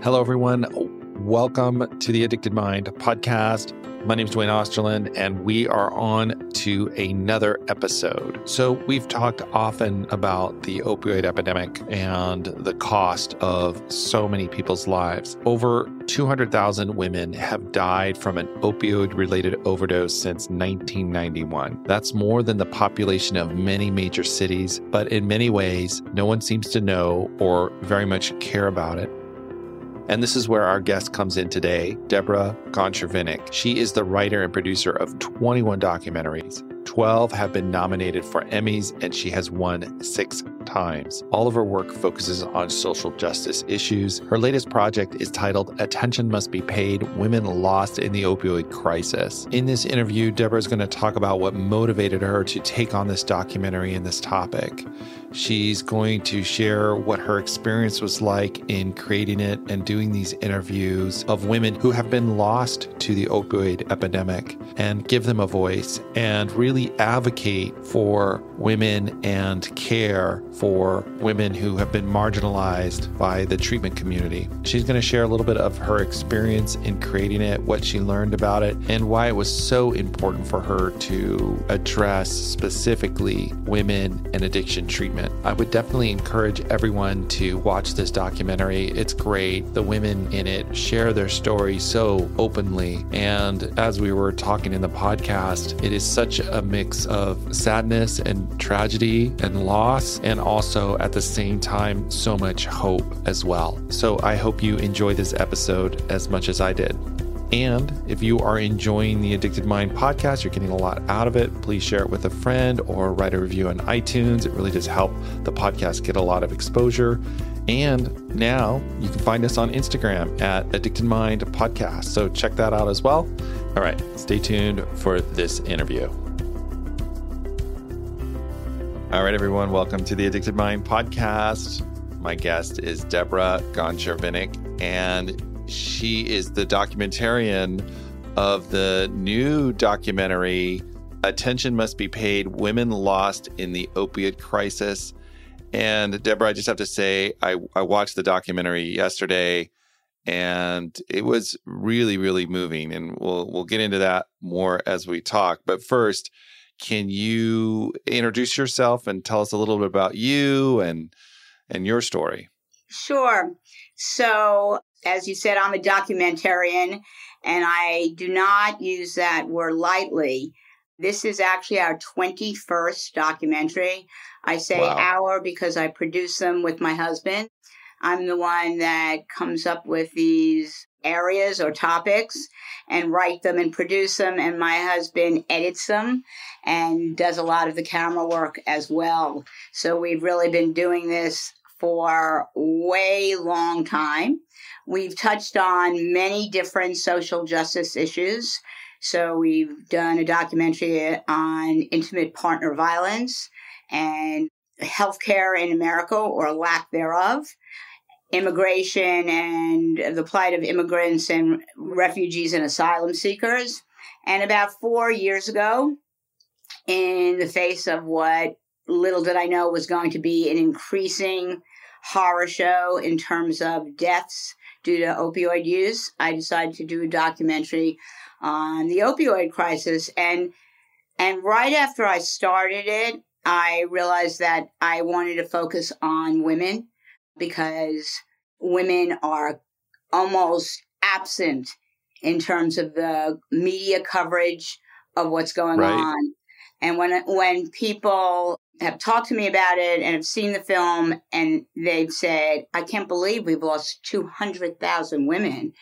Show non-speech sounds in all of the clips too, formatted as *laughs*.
Hello, everyone. Welcome to the Addicted Mind podcast. My name is Duane Osterlind, and we are on to another episode. So, we've talked often about the opioid epidemic and the cost of so many people's lives. Over 200,000 women have died from an opioid related overdose since 1991. That's more than the population of many major cities, but in many ways, no one seems to know or very much care about it. And this is where our guest comes in today, Deborah Gonchervinik. She is the writer and producer of 21 documentaries. 12 have been nominated for Emmys, and she has won six times. All of her work focuses on social justice issues. Her latest project is titled Attention Must Be Paid Women Lost in the Opioid Crisis. In this interview, Debra is going to talk about what motivated her to take on this documentary and this topic. She's going to share what her experience was like in creating it and doing these interviews of women who have been lost to the opioid epidemic and give them a voice and really advocate for women and care for women who have been marginalized by the treatment community. She's going to share a little bit of her experience in creating it, what she learned about it, and why it was so important for her to address specifically women and addiction treatment. I would definitely encourage everyone to watch this documentary. It's great. The women in it share their story so openly. And as we were talking in the podcast, it is such a mix of sadness and tragedy and loss, and also at the same time, so much hope as well. So I hope you enjoy this episode as much as I did. And if you are enjoying the Addicted Mind podcast, you're getting a lot out of it, please share it with a friend or write a review on iTunes. It really does help the podcast get a lot of exposure. And now you can find us on Instagram at Addicted Mind Podcast. So check that out as well. All right, stay tuned for this interview. All right, everyone, welcome to the Addicted Mind Podcast. My guest is Deborah Gonchervinik, and she is the documentarian of the new documentary Attention Must Be Paid Women Lost in the Opioid Crisis. And Debra, I just have to say, I, I watched the documentary yesterday and it was really, really moving. And we'll we'll get into that more as we talk. But first, can you introduce yourself and tell us a little bit about you and and your story? Sure. So as you said, I'm a documentarian, and I do not use that word lightly. This is actually our 21st documentary. I say wow. our because I produce them with my husband. I'm the one that comes up with these areas or topics and write them and produce them and my husband edits them and does a lot of the camera work as well. So we've really been doing this for way long time. We've touched on many different social justice issues. So we've done a documentary on intimate partner violence and healthcare in America or lack thereof, immigration and the plight of immigrants and refugees and asylum seekers. And about four years ago, in the face of what little did I know was going to be an increasing horror show in terms of deaths due to opioid use, I decided to do a documentary on the opioid crisis. And and right after I started it, I realized that I wanted to focus on women. because women are almost absent in terms of the media coverage of what's going right. on. And when when people have talked to me about it and have seen the film and they've said, I can't believe we've lost 200,000 women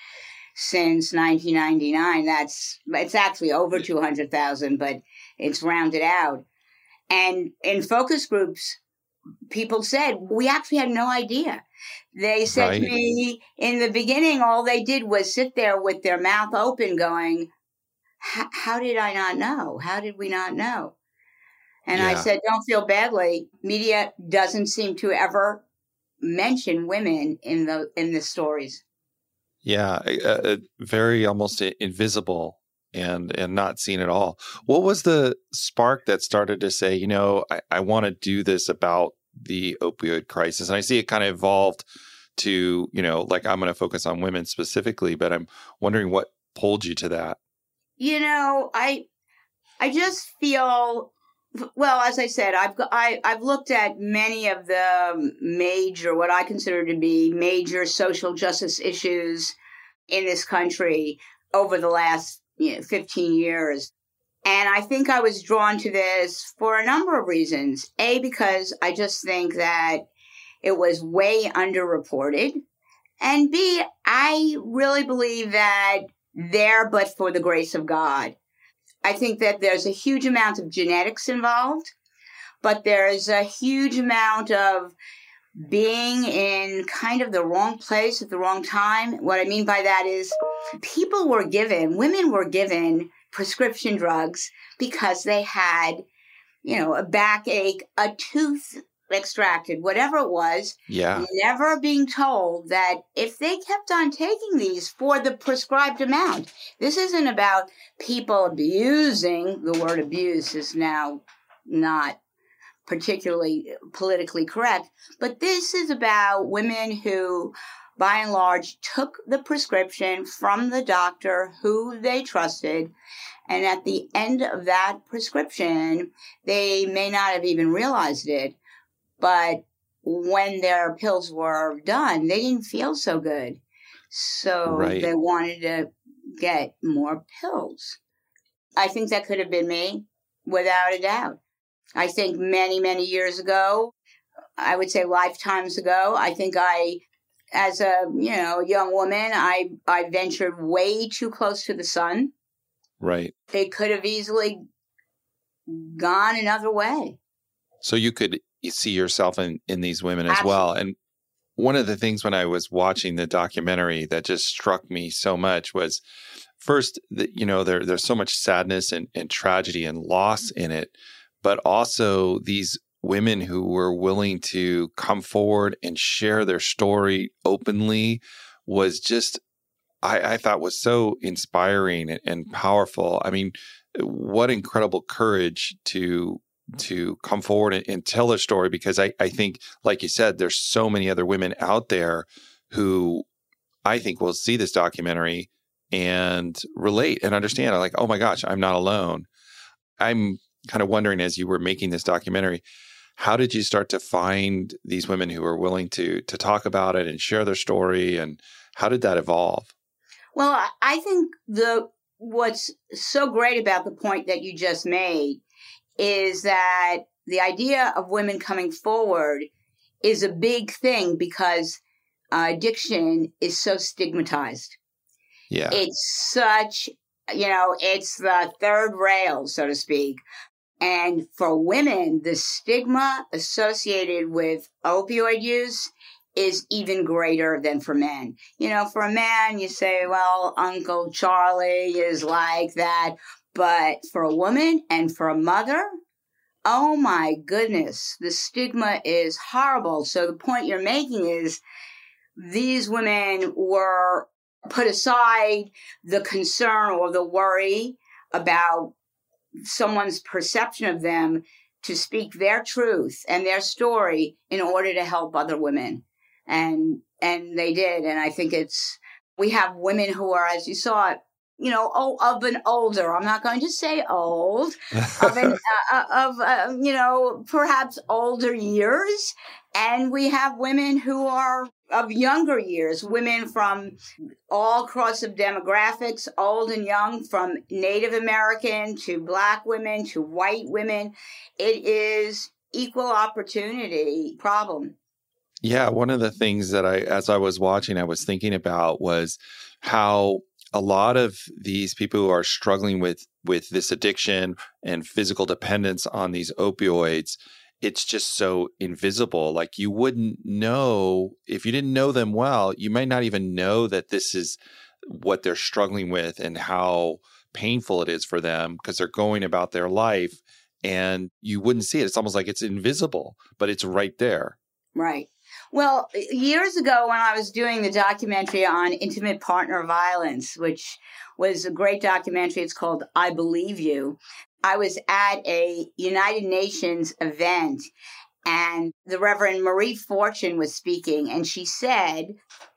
since 1999. That's, it's actually over 200,000, but it's rounded out. And in focus groups, people said, we actually had no idea. They said right. to me in the beginning, all they did was sit there with their mouth open going, how did I not know? How did we not know? And yeah. I said, don't feel badly. Media doesn't seem to ever mention women in the in the stories. Yeah, uh, very almost invisible and and not seen at all. What was the spark that started to say, you know, I, I want to do this about the opioid crisis? And I see it kind of evolved to, you know, like I'm going to focus on women specifically, but I'm wondering what pulled you to that. You know, I I just feel well, as I said, I've I, I've looked at many of the um, major, what I consider to be major social justice issues in this country over the last you know, 15 years. And I think I was drawn to this for a number of reasons. A, because I just think that it was way underreported. And B, I really believe that there, but for the grace of God, I think that there's a huge amount of genetics involved, but there's a huge amount of being in kind of the wrong place at the wrong time. What I mean by that is people were given, women were given prescription drugs because they had, you know, a backache, a tooth extracted, whatever it was. Yeah. Never being told that if they kept on taking these for the prescribed amount, this isn't about people abusing. The word abuse is now not particularly politically correct, but this is about women who by and large took the prescription from the doctor who they trusted and at the end of that prescription, they may not have even realized it, but when their pills were done, they didn't feel so good. So right. they wanted to get more pills. I think that could have been me without a doubt. I think many, many years ago, I would say lifetimes ago, I think I, as a, you know, young woman, I, I ventured way too close to the sun. Right. It could have easily gone another way. So you could you see yourself in in these women as Absolutely. well. And one of the things when I was watching the documentary that just struck me so much was first that you know there there's so much sadness and, and tragedy and loss in it, but also these women who were willing to come forward and share their story openly was just I, I thought was so inspiring and, and powerful. I mean, what incredible courage to to come forward and, and tell their story because I, I think, like you said, there's so many other women out there who I think will see this documentary and relate and understand. I'm like, oh my gosh, I'm not alone. I'm kind of wondering as you were making this documentary, how did you start to find these women who were willing to to talk about it and share their story and how did that evolve? Well, I think the what's so great about the point that you just made is that the idea of women coming forward is a big thing because uh, addiction is so stigmatized. Yeah. It's such, you know, it's the third rail, so to speak. And for women, the stigma associated with opioid use is even greater than for men. You know, for a man, you say, well, Uncle Charlie is like that. But for a woman and for a mother, oh my goodness, the stigma is horrible. So the point you're making is these women were put aside the concern or the worry about someone's perception of them to speak their truth and their story in order to help other women. And and they did. And I think it's we have women who are, as you saw, you know, oh, of an older, I'm not going to say old, *laughs* of, an, uh, uh, of uh, you know, perhaps older years. And we have women who are of younger years, women from all across of demographics, old and young, from Native American to black women to white women. It is equal opportunity problem. Yeah, one of the things that I as I was watching I was thinking about was how a lot of these people who are struggling with with this addiction and physical dependence on these opioids it's just so invisible like you wouldn't know if you didn't know them well you might not even know that this is what they're struggling with and how painful it is for them because they're going about their life and you wouldn't see it. It's almost like it's invisible but it's right there. Right well, years ago, when I was doing the documentary on intimate partner violence, which was a great documentary, it's called I Believe You. I was at a United Nations event and the Reverend Marie Fortune was speaking, and she said,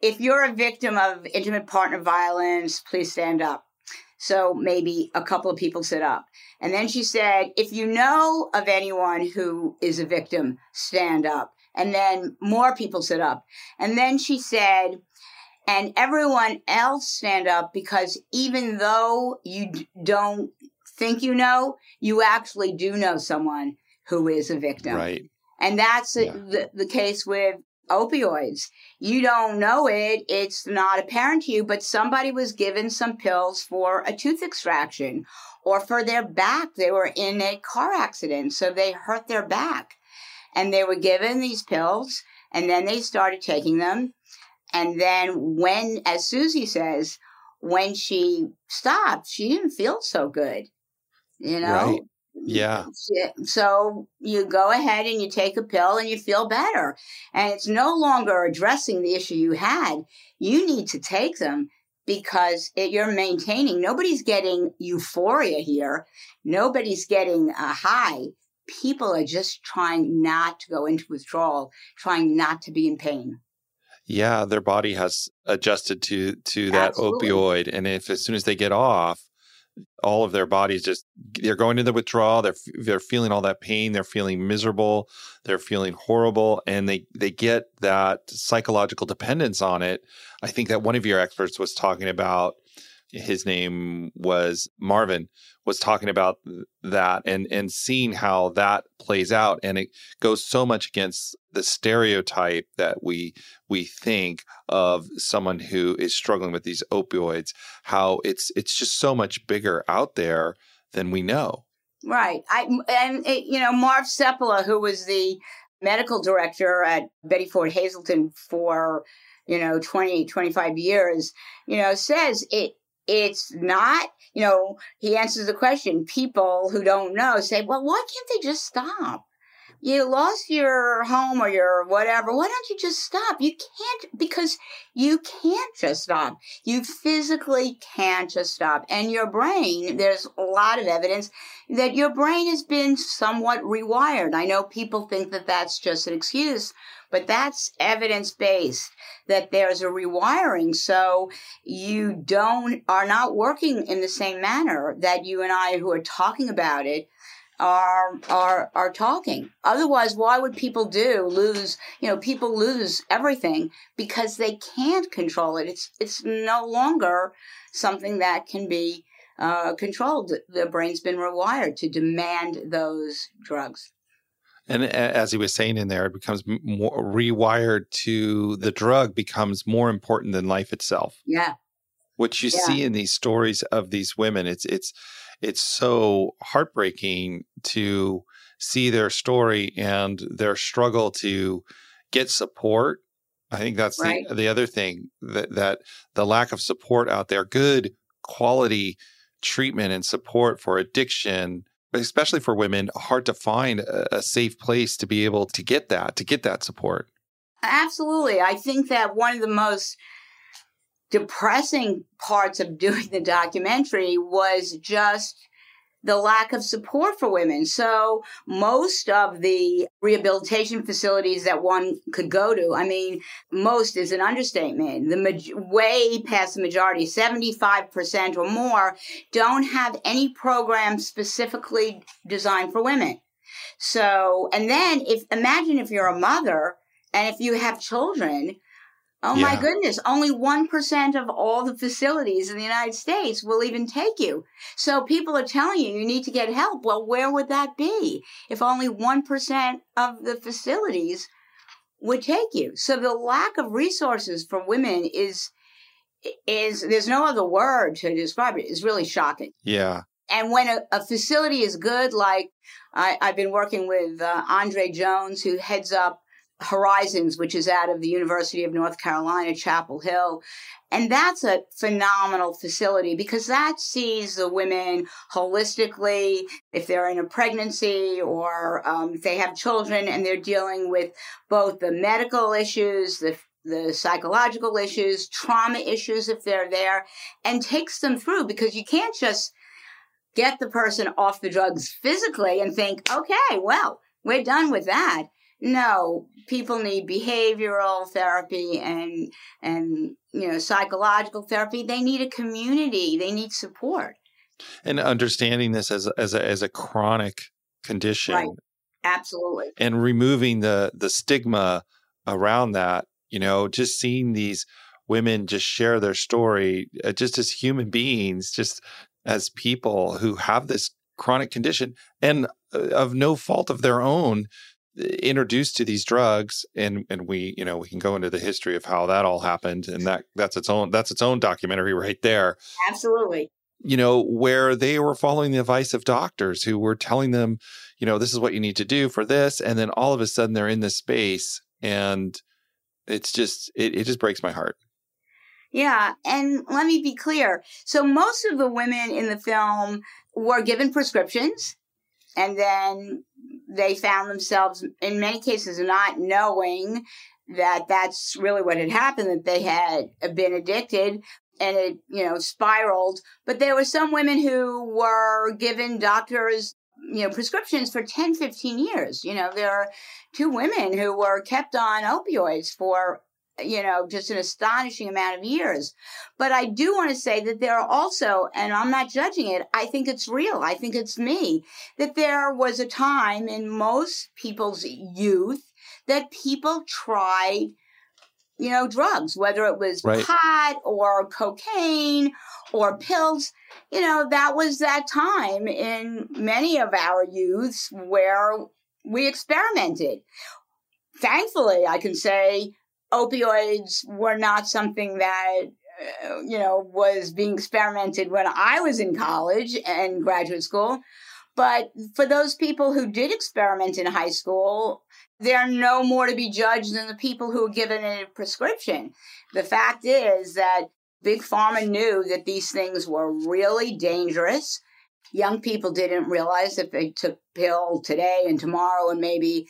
If you're a victim of intimate partner violence, please stand up. So maybe a couple of people sit up. And then she said, If you know of anyone who is a victim, stand up. And then more people stood up. And then she said, and everyone else stand up because even though you don't think you know, you actually do know someone who is a victim. Right. And that's yeah. the, the case with opioids. You don't know it. It's not apparent to you, but somebody was given some pills for a tooth extraction or for their back. They were in a car accident, so they hurt their back and they were given these pills and then they started taking them. And then when, as Susie says, when she stopped, she didn't feel so good, you know? Right. Yeah. So you go ahead and you take a pill and you feel better. And it's no longer addressing the issue you had. You need to take them because it, you're maintaining. Nobody's getting euphoria here. Nobody's getting a high people are just trying not to go into withdrawal, trying not to be in pain. Yeah, their body has adjusted to to that Absolutely. opioid, and if as soon as they get off, all of their bodies just they're going into the withdrawal. They're they're feeling all that pain. They're feeling miserable. They're feeling horrible, and they they get that psychological dependence on it. I think that one of your experts was talking about his name was Marvin was talking about that and and seeing how that plays out. And it goes so much against the stereotype that we we think of someone who is struggling with these opioids how it's it's just so much bigger out there than we know. Right. I and it, you know Marv Seppala who was the medical director at Betty Ford Hazelden for you know 20 25 years you know says it it's not, you know, he answers the question. People who don't know say, well, why can't they just stop? You lost your home or your whatever. Why don't you just stop? You can't because you can't just stop. You physically can't just stop. And your brain, there's a lot of evidence that your brain has been somewhat rewired. I know people think that that's just an excuse, but that's evidence based that there's a rewiring. So you don't, are not working in the same manner that you and I who are talking about it are are are talking. Otherwise, why would people do lose? You know, people lose everything because they can't control it. It's it's no longer something that can be uh, controlled. The brain's been rewired to demand those drugs. And as he was saying in there, it becomes more rewired to the drug becomes more important than life itself. Yeah. Which you yeah. see in these stories of these women, it's it's it's so heartbreaking to see their story and their struggle to get support. I think that's right. the the other thing that that the lack of support out there, good quality treatment and support for addiction especially for women, hard to find a, a safe place to be able to get that, to get that support. Absolutely. I think that one of the most depressing parts of *laughs* doing the documentary was just the lack of support for women. So most of the rehabilitation facilities that one could go to, I mean, most is an understatement. The ma- way past the majority, 75% or more don't have any program specifically designed for women. So, and then if, imagine if you're a mother and if you have children, Oh yeah. my goodness, only 1% of all the facilities in the United States will even take you. So people are telling you you need to get help. Well, where would that be if only 1% of the facilities would take you? So the lack of resources for women is is there's no other word to describe it. it. Is really shocking. Yeah. And when a, a facility is good, like I, have been working with uh, Hendrée Jones, who heads up Horizons, which is out of the University of North Carolina, Chapel Hill. And that's a phenomenal facility because that sees the women holistically. If they're in a pregnancy or um, if they have children and they're dealing with both the medical issues, the the psychological issues, trauma issues if they're there, and takes them through because you can't just get the person off the drugs physically and think, okay, well, we're done with that no people need behavioral therapy and and you know psychological therapy. They need a community. They need support. And understanding this as as a, as a chronic condition right. absolutely. and removing the the stigma around that you know just seeing these women just share their story uh, just as human beings just as people who have this chronic condition and uh, of no fault of their own introduced to these drugs and and we you know we can go into the history of how that all happened and that that's its own that's its own documentary *laughs* right there. Absolutely. You know where they were following the advice of doctors who were telling them you know this is what you need to do for this and then all of a sudden they're in this space and it's just it, it just breaks my heart. Yeah and let me be clear. So most of the women in the film were given prescriptions and then they found themselves in many cases not knowing that that's really what had happened that they had uh, been addicted and it you know spiraled. But there were some women who were given doctors you know prescriptions for 10 15 years. You know there are two women who were kept on opioids for you know, just an astonishing amount of years. But I do want to say that there are also, and I'm not judging it, I think it's real. I think it's me, that there was a time in most people's youth that people tried, you know, drugs, whether it was right. pot or cocaine or pills. You know, that was that time in many of our youths where we experimented. Thankfully, I can say opioids were not something that uh, you know was being experimented when I was in college and graduate school. But for those people who did experiment in high school, they're no more to be judged than the people who were given a prescription. The fact is that Big Pharma knew that these things were really dangerous. Young people didn't realize if they took pill today and tomorrow and maybe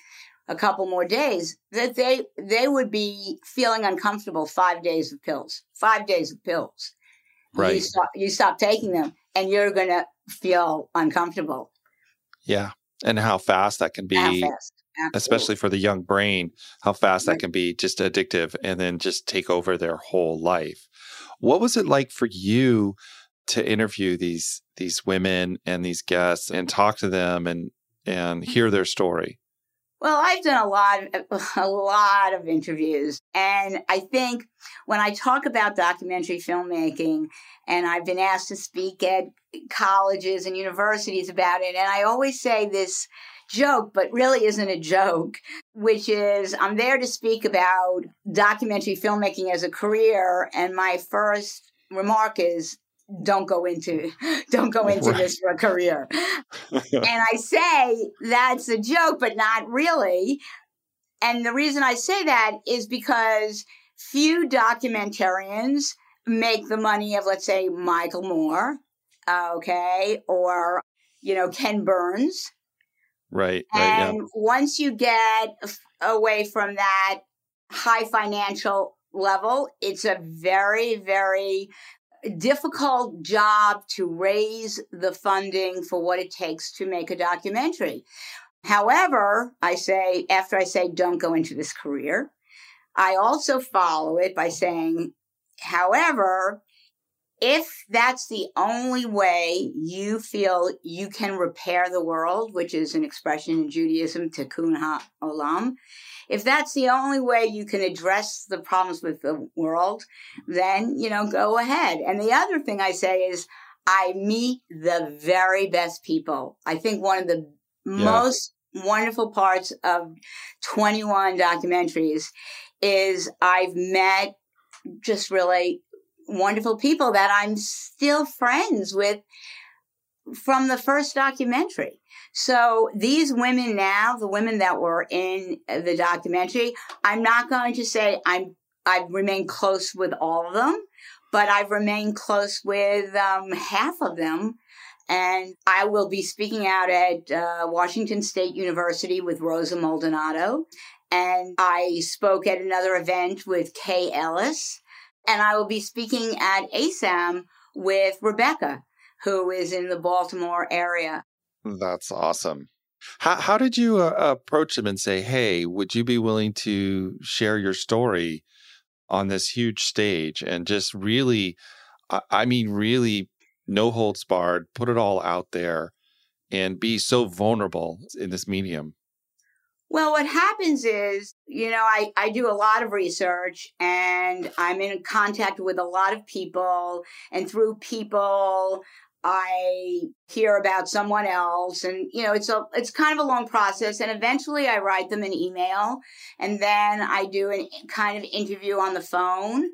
a couple more days that they they would be feeling uncomfortable five days of pills five days of pills. Right. you stop, you stop taking them and you're going to feel uncomfortable. Yeah. And how fast that can be especially for the young brain how fast right. that can be just addictive and then just take over their whole life. What was it like for you to interview these these women and these guests and talk to them and and mm. hear their story well, I've done a lot, a lot of interviews. And I think when I talk about documentary filmmaking, and I've been asked to speak at colleges and universities about it, and I always say this joke, but really isn't a joke, which is I'm there to speak about documentary filmmaking as a career. And my first remark is don't go into *laughs* don't go into right. this for a career *laughs* and i say that's a joke but not really and the reason i say that is because few documentarians make the money of let's say michael moore uh, okay or you know ken burns right, right and yeah. once you get away from that high financial level it's a very very difficult job to raise the funding for what it takes to make a documentary. However, I say, after I say, don't go into this career, I also follow it by saying, however, if that's the only way you feel you can repair the world, which is an expression in Judaism, tikkun ha'olam, if that's the only way you can address the problems with the world, then, you know, go ahead. And the other thing I say is I meet the very best people. I think one of the yeah. most wonderful parts of 21 documentaries is I've met just really wonderful people that I'm still friends with from the first documentary. So these women now, the women that were in the documentary, I'm not going to say I'm I've remained close with all of them, but I've remained close with um, half of them. And I will be speaking out at uh, Washington State University with Rosa Maldonado. And I spoke at another event with Kay Ellis and I will be speaking at ASAM with Rebecca, who is in the Baltimore area. That's awesome. How, how did you uh, approach them and say, hey, would you be willing to share your story on this huge stage and just really, I mean, really no holds barred, put it all out there and be so vulnerable in this medium? Well, what happens is, you know, I, I do a lot of research and I'm in contact with a lot of people. And through people, I hear about someone else and you know it's a it's kind of a long process and eventually I write them an email and then I do a kind of interview on the phone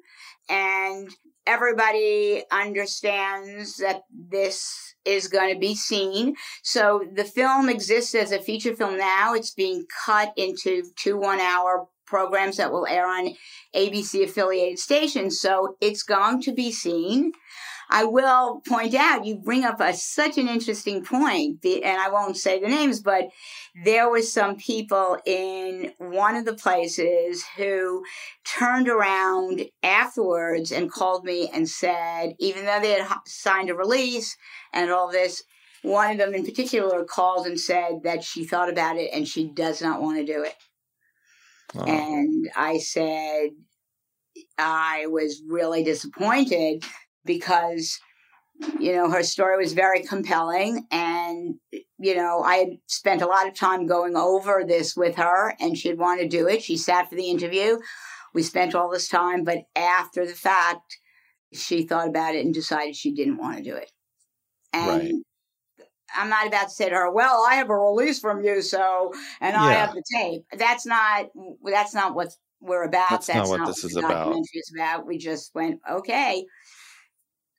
and everybody understands that this is going to be seen. So the film exists as a feature film now. It's being cut into two one hour programs that will air on ABC affiliated stations. So it's going to be seen. I will point out, you bring up a, such an interesting point, and I won't say the names, but there was some people in one of the places who turned around afterwards and called me and said, even though they had signed a release and all this, one of them in particular called and said that she thought about it and she does not want to do it. Oh. And I said, I was really disappointed because you know her story was very compelling and you know i had spent a lot of time going over this with her and she'd want to do it. She sat for the interview. We spent all this time but after the fact she thought about it and decided she didn't want to do it. And right. i'm not about to say to her well i have a release from you so and yeah. i have the tape. That's not that's not what we're about. That's, that's not what not this what is about. is about. We just went okay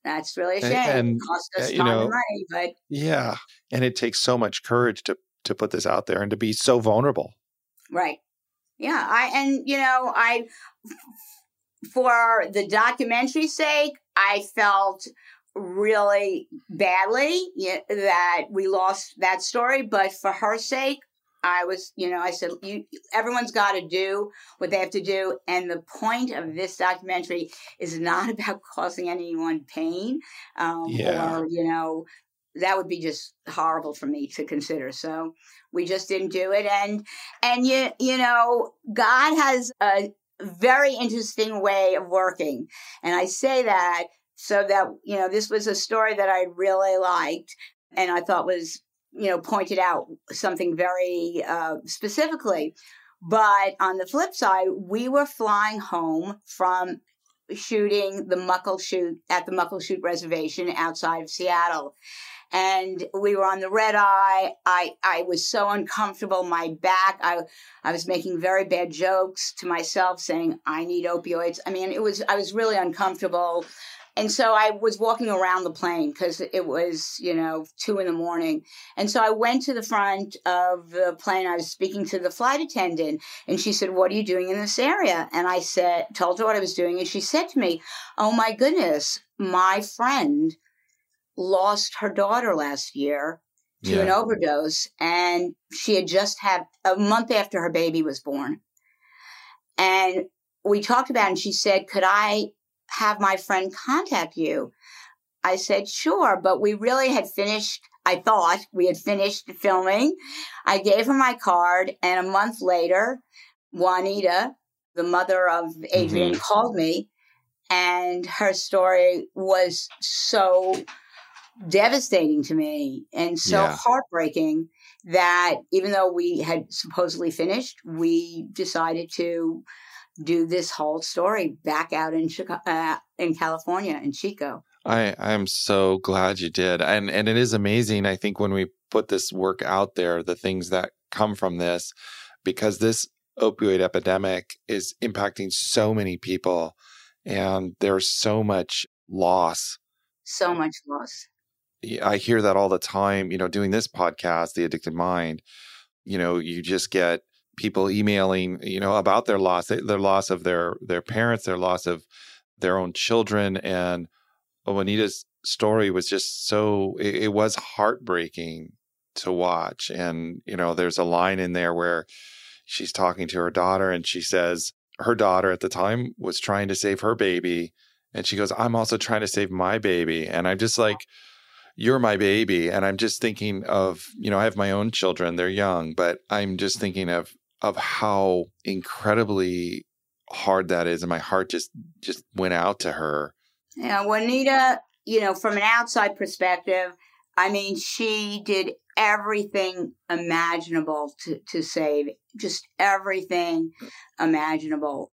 that's really a shame. And, and it cost uh, us you know, money, but yeah, and it takes so much courage to to put this out there and to be so vulnerable. Right. Yeah. I and you know I for the documentary's sake, I felt really badly that we lost that story, but for her sake, I was, you know, I said, you, everyone's got to do what they have to do. And the point of this documentary is not *laughs* about causing anyone pain um, yeah. or, you know, that would be just horrible for me to consider. So we just didn't do it. And, and you, you know, God has a very interesting way of working. And I say that so that, you know, this was a story that I really liked and I thought was you know, pointed out something very uh, specifically. But on the flip side, we were flying home from shooting the Muckleshoot at the Muckleshoot Reservation outside of Seattle. And we were on the red eye. I, I was so uncomfortable. My back, I, I was making very bad jokes to myself saying, I need opioids. I mean, it was, I was really uncomfortable. And so I was walking around the plane because it was, you know, two in the morning. And so I went to the front of the plane. I was speaking to the flight attendant and she said, What are you doing in this area? And I said, told her what I was doing. And she said to me, Oh my goodness, my friend lost her daughter last year to yeah. an overdose. And she had just had a month after her baby was born. And we talked about it and she said, Could I have my friend contact you? I said, sure. But we really had finished, I thought we had finished filming. I gave her my card. And a month later, Juanita, the mother of Adrian, mm-hmm. called me. And her story was so devastating to me and so yeah. heartbreaking that even though we had supposedly finished, we decided to do this whole story back out in Chicago, uh, in California, in Chico. I I'm so glad you did, and and it is amazing. I think when we put this work out there, the things that come from this, because this opioid epidemic is impacting so many people, and there's so much loss. So much loss. I hear that all the time. You know, doing this podcast, The Addicted Mind. You know, you just get people emailing, you know, about their loss, their loss of their their parents, their loss of their own children, and Juanita's story was just so it, it was heartbreaking to watch. And you know, there's a line in there where she's talking to her daughter, and she says her daughter at the time was trying to save her baby, and she goes, "I'm also trying to save my baby," and I'm just like you're my baby. And i'm just thinking of you know i have my own children. They're young but i'm just thinking of of how incredibly hard that is and my heart just just went out to her. Yeah juanita you know from an outside perspective i mean she did everything imaginable to, to save just everything imaginable.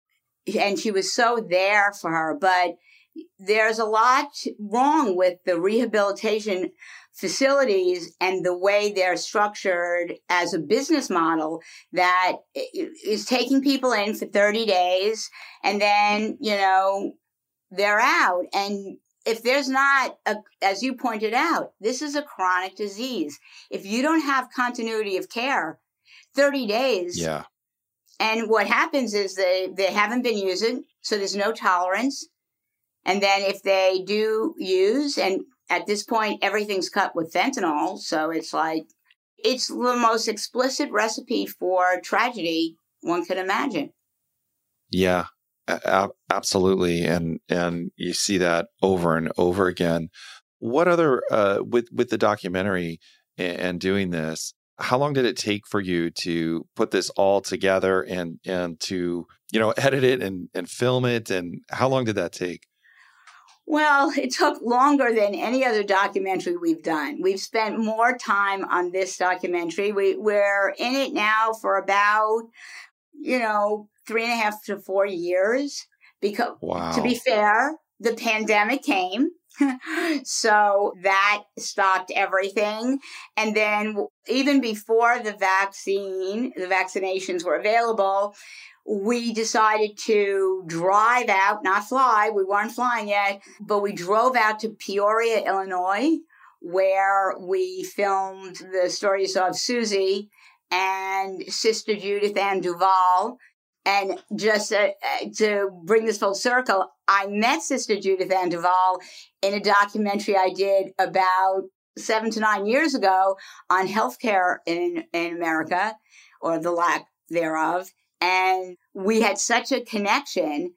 And she was so there for her but there's a lot wrong with the rehabilitation facilities and the way they're structured as a business model that is taking people in for 30 days and then, you know, they're out. And if there's not, a, as you pointed out, this is a chronic disease. If you don't have continuity of care, 30 days. Yeah. And what happens is they, they haven't been using, so there's no tolerance. And then if they do use, and at this point, everything's cut with fentanyl. So it's like, it's the most explicit recipe for tragedy one can imagine. Yeah, absolutely. And, and you see that over and over again. What other, uh, with, with the documentary and, and doing this, how long did it take for you to put this all together and, and to, you know, edit it and, and film it? And how long did that take? Well, it took longer than any other documentary we've done. We've spent more time on this documentary. We, we're in it now for about, you know, three and a half to four years. Because, wow. to be fair, the pandemic came. *laughs* so that stopped everything. And then even before the vaccine, the vaccinations were available, we decided to drive out, not fly, we weren't flying yet, but we drove out to Peoria, Illinois, where we filmed the stories of Susie and Sister Judith Ann Duval. And just uh, uh, to bring this full circle, I met Sister Judith Ann Duval in a documentary I did about seven to nine years ago on healthcare in, in America or the lack thereof. And we had such a connection.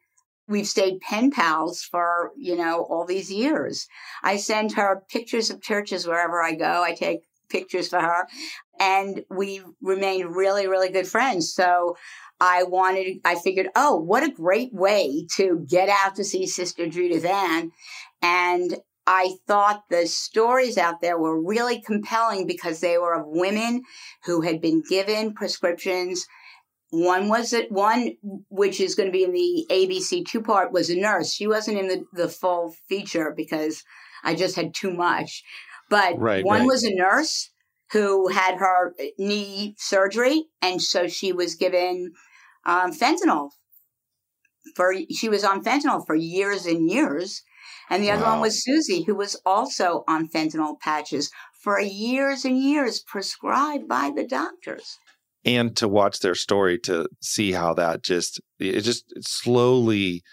We've stayed pen pals for, you know, all these years. I send her pictures of churches wherever I go. I take pictures for her and we remained really, really good friends. So I wanted, I figured, oh, what a great way to get out to see Sister Judith Ann. And I thought the stories out there were really compelling because they were of women who had been given prescriptions one was it one which is going to be in the ABC two part was a nurse. She wasn't in the, the full feature because I just had too much. But right, one right. was a nurse who had her knee surgery, and so she was given um, fentanyl for she was on fentanyl for years and years. And the wow. other one was Susie, who was also on fentanyl patches for years and years, prescribed by the doctors and to watch their story to see how that just it just slowly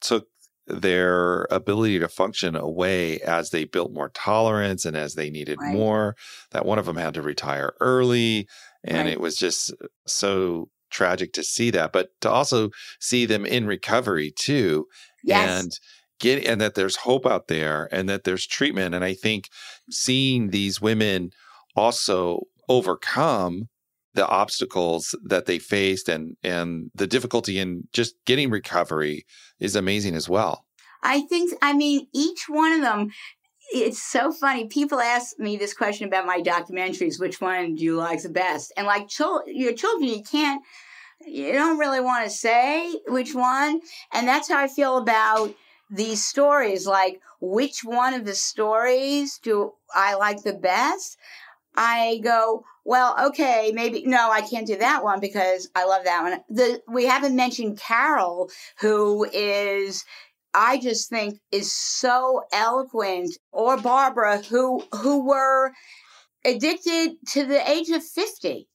took their ability to function away as they built more tolerance and as they needed right. more that one of them had to retire early and right. it was just so tragic to see that but to also see them in recovery too yes. and get and that there's hope out there and that there's treatment. And I think seeing these women also overcome the obstacles that they faced and and the difficulty in just getting recovery is amazing as well. I think I mean each one of them it's so funny. People ask me this question about my documentaries. Which one do you like the best? And like chil- your children, you can't, you don't really want to say which one. And that's how I feel about these stories. Like, which one of the stories do I like the best? I go, well, okay, maybe no, I can't do that one because I love that one. The we haven't mentioned Carol, who is I just think is so eloquent, or Barbara, who who were addicted to the age of fifty.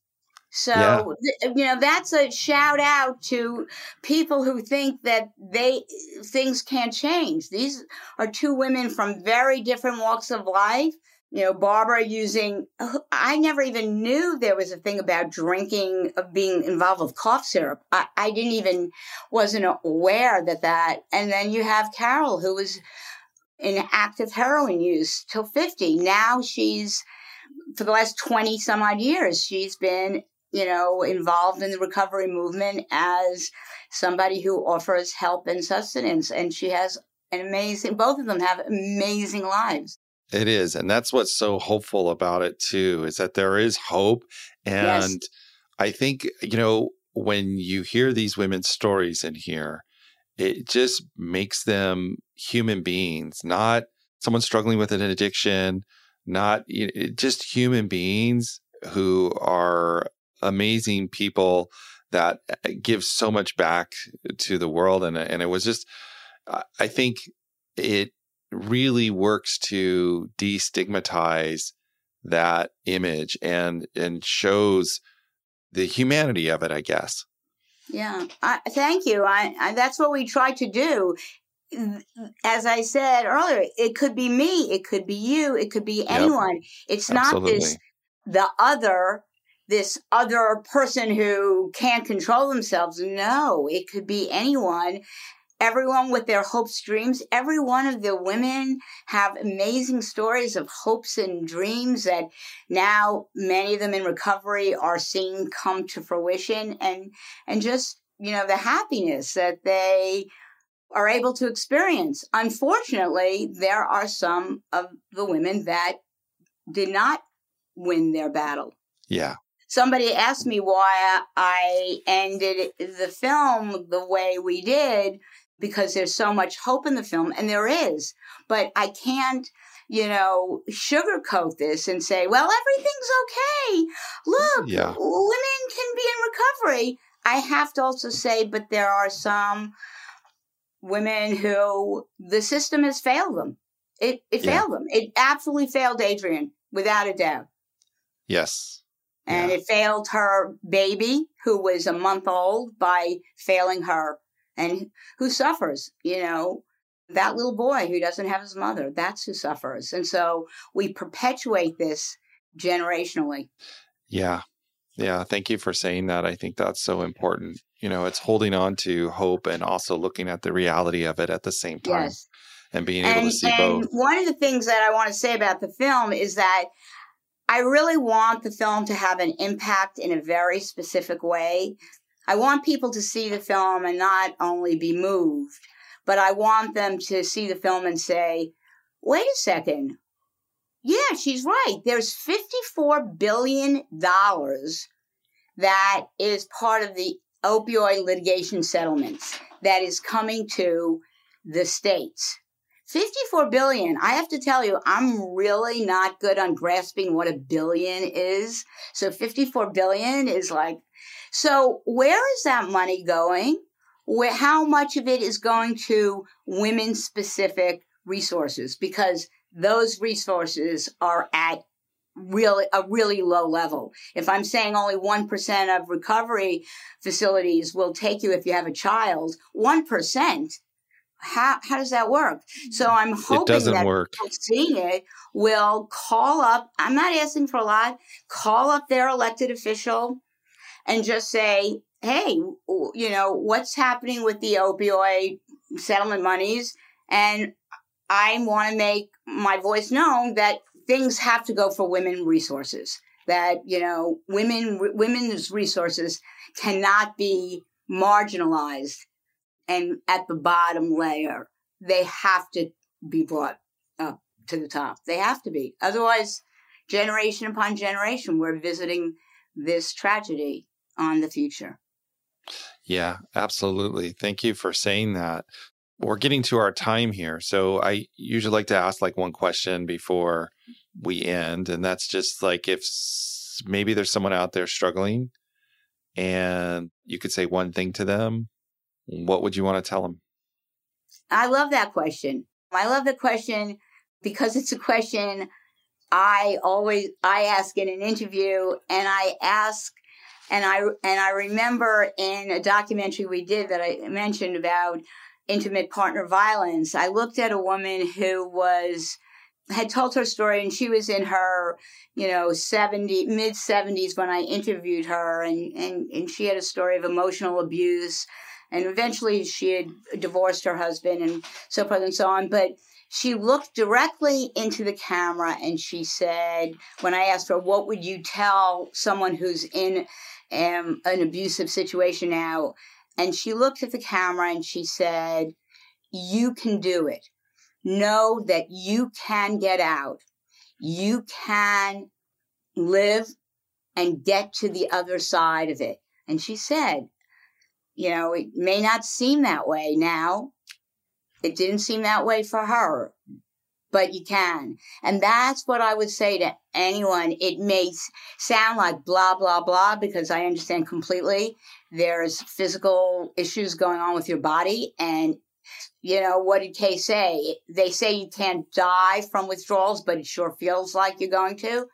So yeah. you know that's a shout out to people who think that they things can't change. These are two women from very different walks of life you know, Barbara using, I never even knew there was a thing about drinking, of being involved with cough syrup. I, I didn't even, wasn't aware that that. And then you have Carol, who was in active heroin use till 50. Now she's, for the last 20 some odd years, she's been, you know, involved in the recovery movement as somebody who offers help and sustenance. And she has an amazing, both of them have amazing lives. It is. And that's what's so hopeful about it, too, is that there is hope. And yes. I think, you know, when you hear these women's stories in here, it just makes them human beings, not someone struggling with an addiction, not you know, just human beings who are amazing people that uh, give so much back to the world. And, and it was just, I think it really works to destigmatize that image and and shows the humanity of it i guess. Yeah I, thank you. I, I, that's what we try to do. Mm, as i said earlier it could be me it could be you it could be anyone. Yep. it's Absolutely. not this the other this other person who can't control themselves. No it could be anyone everyone with their hopes, dreams. Every one of the women have amazing stories of hopes and dreams that now many of them in recovery are seeing come to fruition and, and just, you know, the happiness that they are able to experience. Unfortunately, there are some of the women that did not win their battle. Yeah. Somebody asked me why I ended the film the way we did because there's so much hope in the film, and there is. But I can't, you know, sugarcoat this and say, well, everything's okay. Look, yeah. women can be in recovery. I have to also say, but there are some women who the system has failed them. It it yeah. failed them. It absolutely failed Adrian, without a doubt. Yes. And yeah. it failed her baby, who was a month old, by failing her and who suffers, you know, that little boy who doesn't have his mother, that's who suffers. And so we perpetuate this generationally. Yeah. Yeah. Thank you for saying that. I think that's so important. You know, it's holding on to hope and also looking at the reality of it at the same time yes. and being able to see both. One of the things that I want to say about the film is that I really want the film to have an impact in a very specific way. I want people to see the film and not only be moved, but I want them to see the film and say, wait a second. Yeah, she's right. There's $54 billion that is part of the opioid litigation settlements that is coming to the states. 54 billion. I have to tell you, I'm really not good on grasping what a billion is. So 54 billion is like so where is that money going? Where, how much of it is going to women specific resources? Because those resources are at really a really low level. If I'm saying only 1% of recovery facilities will take you if you have a child, 1%, how, how does that work? So I'm hoping that work. seeing it will call up. I'm not asking for a lot. Call up their elected official and just say, hey, you know, what's happening with the opioid settlement monies? And I want to make my voice known that things have to go for women resources. That you know, women women's resources cannot be marginalized and at the bottom layer. They have to be brought up to the top. They have to be. Otherwise, generation upon generation, we're visiting this tragedy on the future. Yeah, absolutely. Thank you for saying that. We're getting to our time here. So I usually like to ask like one question before we end. And that's just like if maybe there's someone out there struggling and you could say one thing to them, what would you want to tell them? I love that question. I love the question because it's a question I always I ask in an interview and I ask and I and I remember in a documentary we did that I mentioned about intimate partner violence, I looked at a woman who was had told her story and she was in her, you know, 70 mid 70s when I interviewed her and, and and she had a story of emotional abuse and eventually she had divorced her husband and so forth and so on, but she looked directly into the camera and she said, when I asked her, what would you tell someone who's in um, an abusive situation now? And she looked at the camera and she said, You can do it. Know that you can get out. You can live and get to the other side of it. And she said, You know, it may not seem that way now. It didn't seem that way for her, but you can. And that's what I would say to anyone. It may sound like blah, blah, blah, because I understand completely there's physical issues going on with your body. And, you know, what did Kay say? They say you can't die from withdrawals, but it sure feels like you're going to.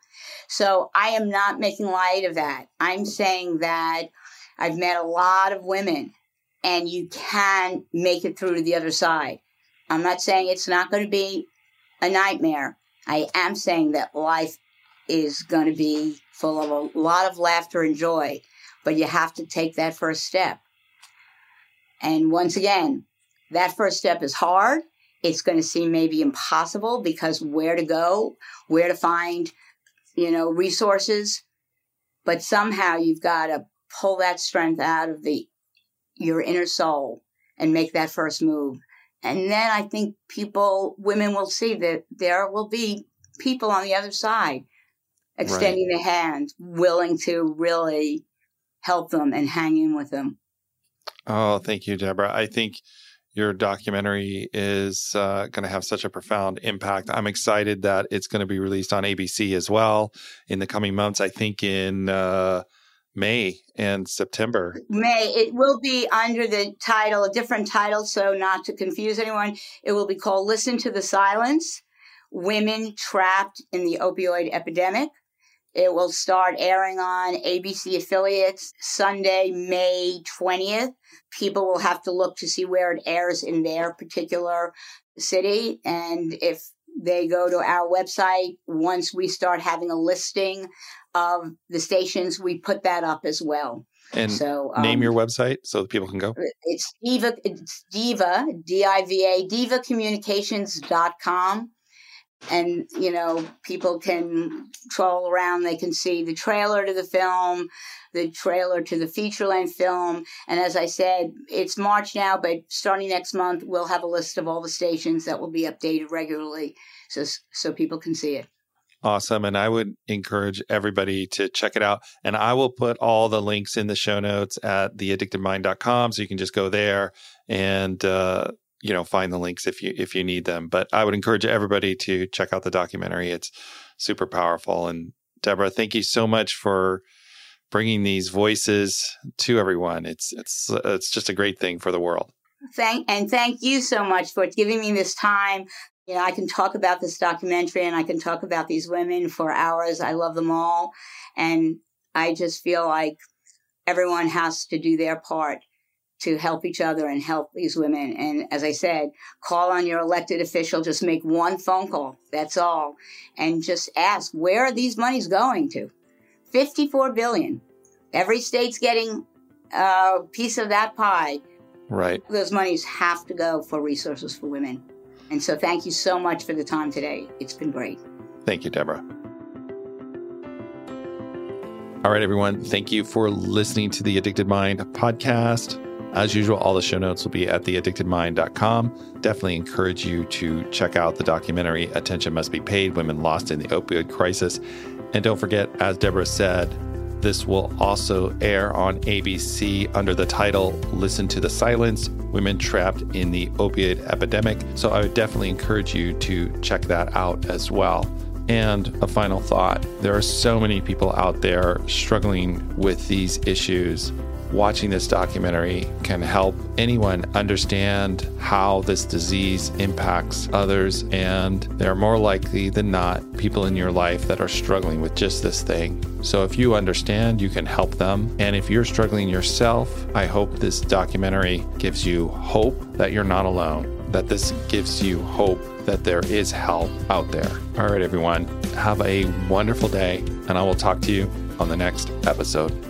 So I am not making light of that. I'm saying that I've met a lot of women and you can make it through to the other side. I'm not saying it's not going to be a nightmare. I am saying that life is going to be full of a lot of laughter and joy but you have to take that first step. And once again, that first step is hard. It's going to seem maybe impossible because where to go, where to find, you know, resources. But somehow you've got to pull that strength out of the your inner soul and make that first move. And then I think people, women will see that there will be people on the other side extending right. their hand, willing to really help them and hang in with them. Oh, thank you, Debra. I think your documentary is uh, going to have such a profound impact. I'm excited that it's going to be released on ABC as well in the coming months. I think in uh, May and September. May. It will be under the title, a different title, so not to confuse anyone. It will be called Listen to the Silence Women Trapped in the Opioid Epidemic. It will start airing on ABC affiliates Sunday, May 20th. People will have to look to see where it airs in their particular city. And if they go to our website, once we start having a listing of the stations, we put that up as well. And so, um, name your website so people can go. It's Diva, it's Diva, D I V A, divacommunications.com and you know people can troll around they can see the trailer to the film the trailer to the feature length film and as i said it's march now but starting next month we'll have a list of all the stations that will be updated regularly so so people can see it Awesome. And I would encourage everybody to check it out. And I will put all the links in the show notes at theaddictedmind.com. So you can just go there and uh, you know find the links if you if you need them. But i would encourage everybody to check out the documentary. It's super powerful. And debra thank you so much for bringing these voices to everyone. It's it's it's just a great thing for the world. Thank and thank you so much for giving me this time. You know i can talk about this documentary and i can talk about these women for hours. I love them all. And i just feel like everyone has to do their part to help each other and help these women. And as I said, call on your elected official, just make one phone call. That's all. And just ask, where are these monies going to? 54 billion. Every state's getting a piece of that pie. Right. Those monies have to go for resources for women. And so thank you so much for the time today. It's been great. Thank you, Debra. All right, everyone. Thank you for listening to the Addicted Mind podcast. As usual, all the show notes will be at theaddictedmind.com. Definitely encourage you to check out the documentary Attention Must Be Paid Women Lost in the Opioid Crisis. And don't forget, as Debra said, this will also air on ABC under the title Listen to the Silence Women Trapped in the Opioid Epidemic. So I would definitely encourage you to check that out as well. And a final thought there are so many people out there struggling with these issues watching this documentary can help anyone understand how this disease impacts others. And there are more likely than not people in your life that are struggling with just this thing. So if you understand, you can help them. And if you're struggling yourself, I hope this documentary gives you hope that you're not alone, that this gives you hope that there is help out there. All right, everyone, have a wonderful day, and I will talk to you on the next episode.